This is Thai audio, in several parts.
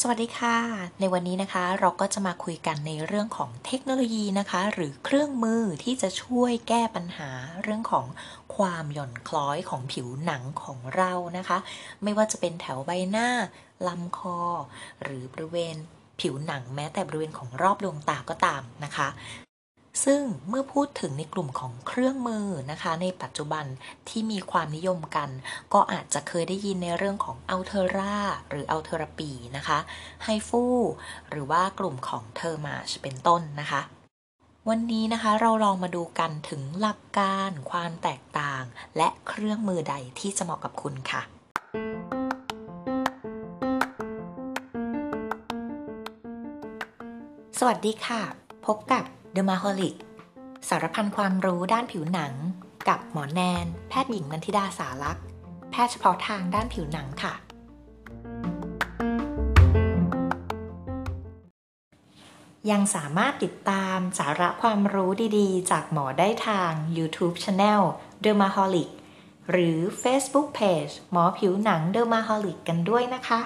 สวัสดีค่ะ ในวันนี้นะคะเราก็จะมาคุยกันในเรื่องของเทคโนโลยีนะคะ หรือเครื่องมือที่จะช่วยแก้ปัญหาเรื่องของความหย่อนคล้อยของผิวหนังของเรานะคะ ไม่ว่าจะเป็นแถวใบหน้าลำคอ หรือบริเวณผิวหนังแม้แต่บริเวณของรอบดวงตาก็ตามนะคะ ซึ่งเมื่อพูดถึงในกลุ่มของเครื่องมือนะคะ ในปัจจุบันที่มีความนิยมกัน ก็อาจจะเคยได้ยินในเรื่องของ Ulthera หรือ Ultherapy นะคะ HIFU หรือว่ากลุ่มของ Thermage เป็นต้นนะคะ วันนี้นะคะเราลองมาดูกันถึงหลักการ ความแตกต่าง และเครื่องมือใดที่จะเหมาะกับคุณค่ะสวัสดีค่ะ พบกับ Dermaholic สารพันความรู้ด้านผิวหนัง กับหมอแนน แพทย์หญิงนันทิดาสารักษ์แพทย์เฉพาะทางด้านผิวหนังค่ะ ยังสามารถติดตามสาระความรู้ดีๆ จากหมอได้ทาง YouTube Channel Dermaholic หรือ Facebook Page หมอผิวหนัง Dermaholic กันด้วยนะคะ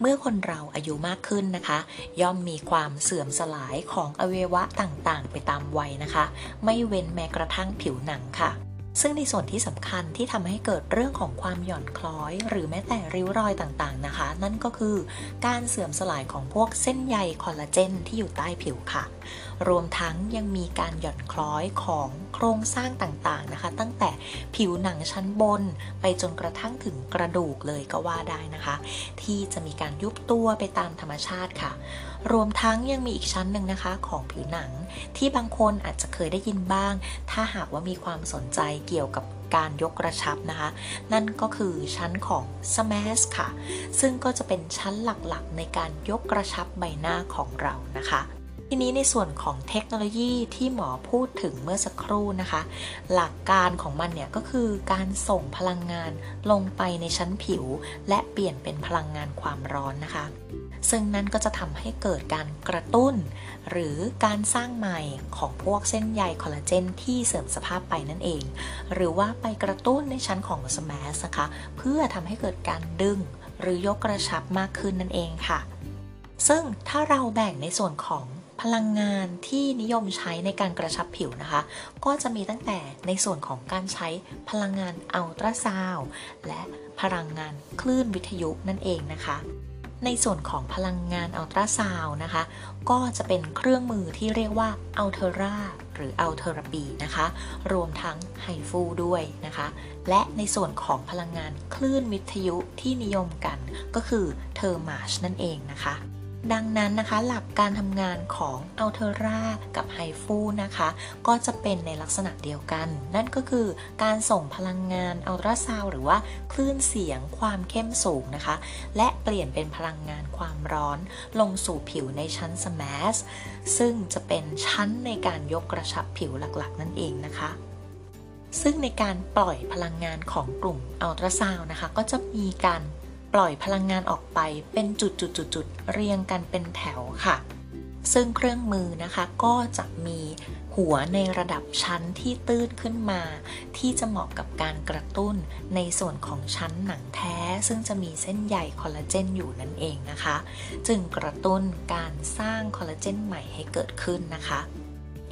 เมื่อคนเราอายุมากขึ้นนะคะ ย่อมมีความเสื่อมสลายของอวัยวะต่างๆ ไปตามวัยนะคะ ไม่เว้นแม้กระทั่งผิวหนังค่ะ ซึ่งในส่วนที่สำคัญที่ทำให้เกิดเรื่องของความหย่อนคล้อย หรือแม้แต่ริ้วรอยต่างๆนะคะ นั่นก็คือการเสื่อมสลายของพวกเส้นใยคอลลาเจนที่อยู่ใต้ผิวค่ะ รวมทั้งยังมีการหย่อนคล้อยของโครงสร้างต่างๆนะคะ ตั้งแต่ผิวหนังชั้นบนไปจนกระทั่งถึงกระดูกเลยก็ว่าได้นะคะ ที่จะมีการยุบตัวไปตามธรรมชาติค่ะ รวมทั้งยังมีอีกชั้นหนึ่งนะคะของผิวหนัง ที่บางคนอาจจะเคยได้ยินบ้าง ถ้าหากว่ามีความสนใจเกี่ยวกับการยกกระชับนะคะ นั่นก็คือชั้นของ smash ค่ะ ซึ่งก็จะเป็นชั้นหลักๆ ในการยกกระชับใบหน้าของเรานะคะ ทีนี้ในส่วนของเทคโนโลยีที่หมอพูดถึงเมื่อสักครู่นะคะ หลักการของมันเนี่ยก็คือการส่งพลังงานลงไปในชั้นผิว และเปลี่ยนเป็นพลังงานความร้อนนะคะ ซึ่งนั้นก็จะทำให้เกิดการกระตุ้น หรือการสร้างใหม่ของพวกเส้นใยคอลลาเจนที่เสื่อมสภาพไปนั่นเอง หรือว่าไปกระตุ้นในชั้นของสมาสนะคะ เพื่อทำให้เกิดการดึง หรือยกกระชับมากขึ้นนั่นเองค่ะ ซึ่งถ้าเราแบ่งในส่วนของ พลังงานที่นิยมใช้ในการกระชับผิวนะคะ ก็จะมีตั้งแต่ในส่วนของการใช้พลังงานอัลตราซาวด์และพลังงานคลื่นวิทยุนั่นเองนะคะ ในส่วนของพลังงานอัลตราซาวด์นะคะ ก็จะเป็นเครื่องมือที่เรียกว่า Ulthera หรือ Ultherapy นะคะ รวมทั้ง HIFU ด้วยนะคะ และในส่วนของพลังงานคลื่นวิทยุที่นิยมกัน ก็คือ Thermage นั่นเองนะคะ ดังนั้นนะคะหลักการทำงานของ Ulthera กับ HIFU นะคะ ก็จะเป็นในลักษณะเดียวกัน นั่นก็คือการส่งพลังงานอัลตราซาวด์หรือว่าคลื่นเสียงความเข้มสูงนะคะ และเปลี่ยนเป็นพลังงานความร้อน ลงสู่ผิวในชั้น SMAS ซึ่งจะเป็นชั้นในการยกกระชับผิวหลักๆ นั่นเองนะคะซึ่งในการปล่อยพลังงานของกลุ่มอัลตราซาวด์นะคะ ก็จะมีการ ปล่อยพลังงานออกไปเป็นจุดๆๆเรียงกันเป็นแถวค่ะ ซึ่งเครื่องมือนะคะก็จะมีหัวในระดับชั้นที่ตื้นขึ้นมา ที่จะเหมาะกับการกระตุ้นในส่วนของชั้นหนังแท้ ซึ่งจะมีเส้นใยคอลลาเจนอยู่นั่นเองนะคะ จึงกระตุ้นการสร้างคอลลาเจนใหม่ให้เกิดขึ้นนะคะ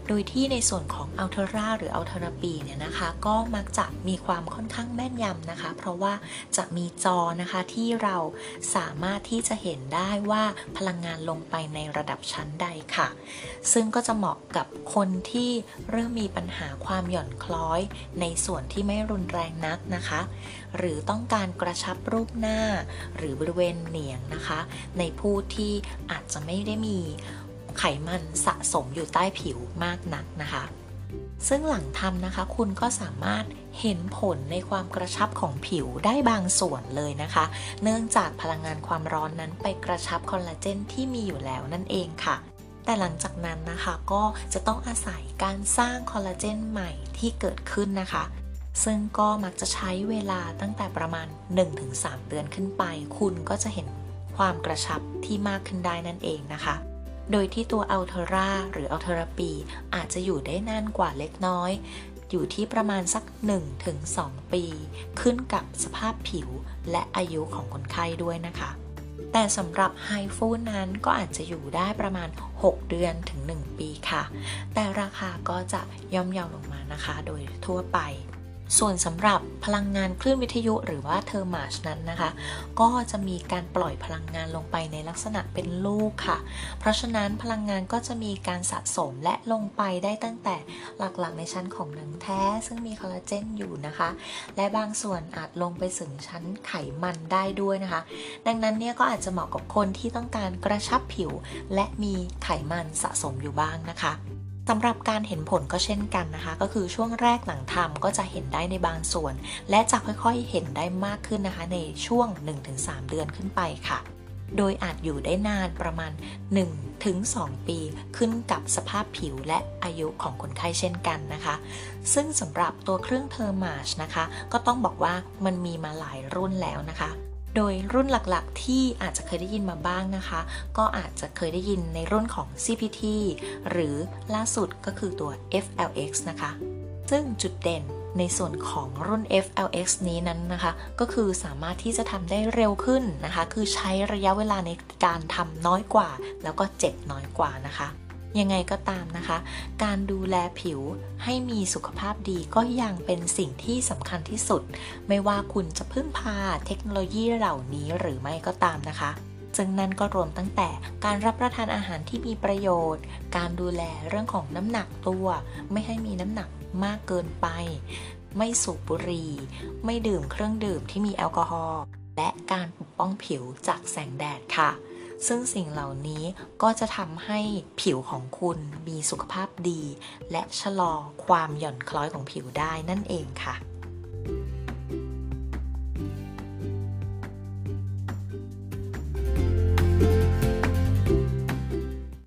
โดยที่ในส่วนของอัลเทอร่าหรืออัลเทอราปีเนี่ยนะคะก็มักจะมีความค่อนข้างแม่นยำนะคะ เพราะว่าจะมีจอนะคะที่เราสามารถที่จะเห็นได้ว่าพลังงานลงไปในระดับชั้นใดค่ะ ซึ่งก็จะเหมาะกับคนที่เริ่มมีปัญหาความหย่อนคล้อย ในส่วนที่ไม่รุนแรงนักนะคะ หรือต้องการกระชับรูปหน้า หรือบริเวณเหนียงนะคะ ในผู้ที่อาจจะไม่ได้มี ไขมันสะสมอยู่ใต้ผิวมากนักนะคะ ซึ่งหลังทำนะคะ คุณก็สามารถเห็นผลในความกระชับของผิวได้บางส่วนเลยนะคะ เนื่องจากพลังงานความร้อนนั้นไปกระชับคอลลาเจนที่มีอยู่แล้วนั่นเองค่ะแต่หลังจากนั้นนะคะก็จะต้องอาศัยการสร้างคอลลาเจนใหม่ที่เกิดขึ้นนะคะ ซึ่งก็มักจะใช้เวลาตั้งแต่ประมาณ 1-3 เดือนขึ้นไป คุณก็จะเห็นความกระชับที่มากขึ้นได้นั่นเองนะคะ โดยที่ตัวอัลเทราหรืออัลเทอราปี อาจจะอยู่ได้นานกว่าเล็กน้อย อยู่ที่ประมาณสัก 1-2 ปี ขึ้นกับสภาพผิวและอายุของคนไข้ด้วยนะคะ แต่สำหรับไฮฟูนั้นก็อาจจะอยู่ได้ประมาณ 6 เดือนถึง 1 ปีค่ะ แต่ราคาก็จะย่อมเยาวลงมานะคะ โดยทั่วไป ส่วนสำหรับพลังงานคลื่นวิทยุหรือว่าเทอร์มาชนั้นนะคะ ก็จะมีการปล่อยพลังงานลงไปในลักษณะเป็นลูกค่ะ เพราะฉะนั้นพลังงานก็จะมีการสะสมและลงไปได้ตั้งแต่หลักๆในชั้นของหนังแท้ ซึ่งมีคอลลาเจนอยู่นะคะ และบางส่วนอาจลงไปถึงชั้นไขมันได้ด้วยนะคะ ดังนั้นเนี่ยก็อาจจะเหมาะกับคนที่ต้องการกระชับผิว และมีไขมันสะสมอยู่บ้างนะคะ สำหรับการเห็นผลก็เช่นกันนะคะ ก็คือช่วงแรกหลังทำก็จะเห็นได้ในบางส่วน และจะค่อยๆเห็นได้มากขึ้นนะคะ ในช่วง 1-3 เดือนขึ้นไปค่ะ โดยอาจอยู่ได้นานประมาณ 1-2 ปีขึ้นกับสภาพผิวและอายุของคนไข้เช่นกันนะคะ ซึ่งสำหรับตัวเครื่องเทอร์มาชนะคะ ก็ต้องบอกว่ามันมีมาหลายรุ่นแล้วนะคะ โดยรุ่นหลักๆ ที่อาจจะเคยได้ยินมาบ้างนะคะ ก็อาจจะเคยได้ยินในรุ่นของ CPT หรือล่าสุดก็คือตัว FLX นะคะ ซึ่งจุดเด่นในส่วนของรุ่น FLX นี้นั้นนะคะ ก็คือสามารถที่จะทำได้เร็วขึ้นนะคะ คือใช้ระยะเวลาในการทำน้อยกว่า แล้วก็เจ็บน้อยกว่านะคะ ยังไงก็ตามนะคะ การดูแลผิวให้มีสุขภาพดีก็ยังเป็นสิ่งที่สำคัญที่สุด ไม่ว่าคุณจะพึ่งพาเทคโนโลยีเหล่านี้หรือไม่ก็ตามนะคะซึ่งนั่นก็รวมตั้งแต่การรับประทานอาหารที่มีประโยชน์ การดูแลเรื่องของน้ำหนักตัว ไม่ให้มีน้ำหนักมากเกินไป ไม่สูบบุหรี่ ไม่ดื่มเครื่องดื่มที่มีแอลกอฮอล์ และการปกป้องผิวจากแสงแดดค่ะ ซึ่งสิ่งเหล่านี้ก็จะทำให้ผิวของคุณมีสุขภาพดี และชะลอความหย่อนคล้อยของผิวได้นั่นเองค่ะ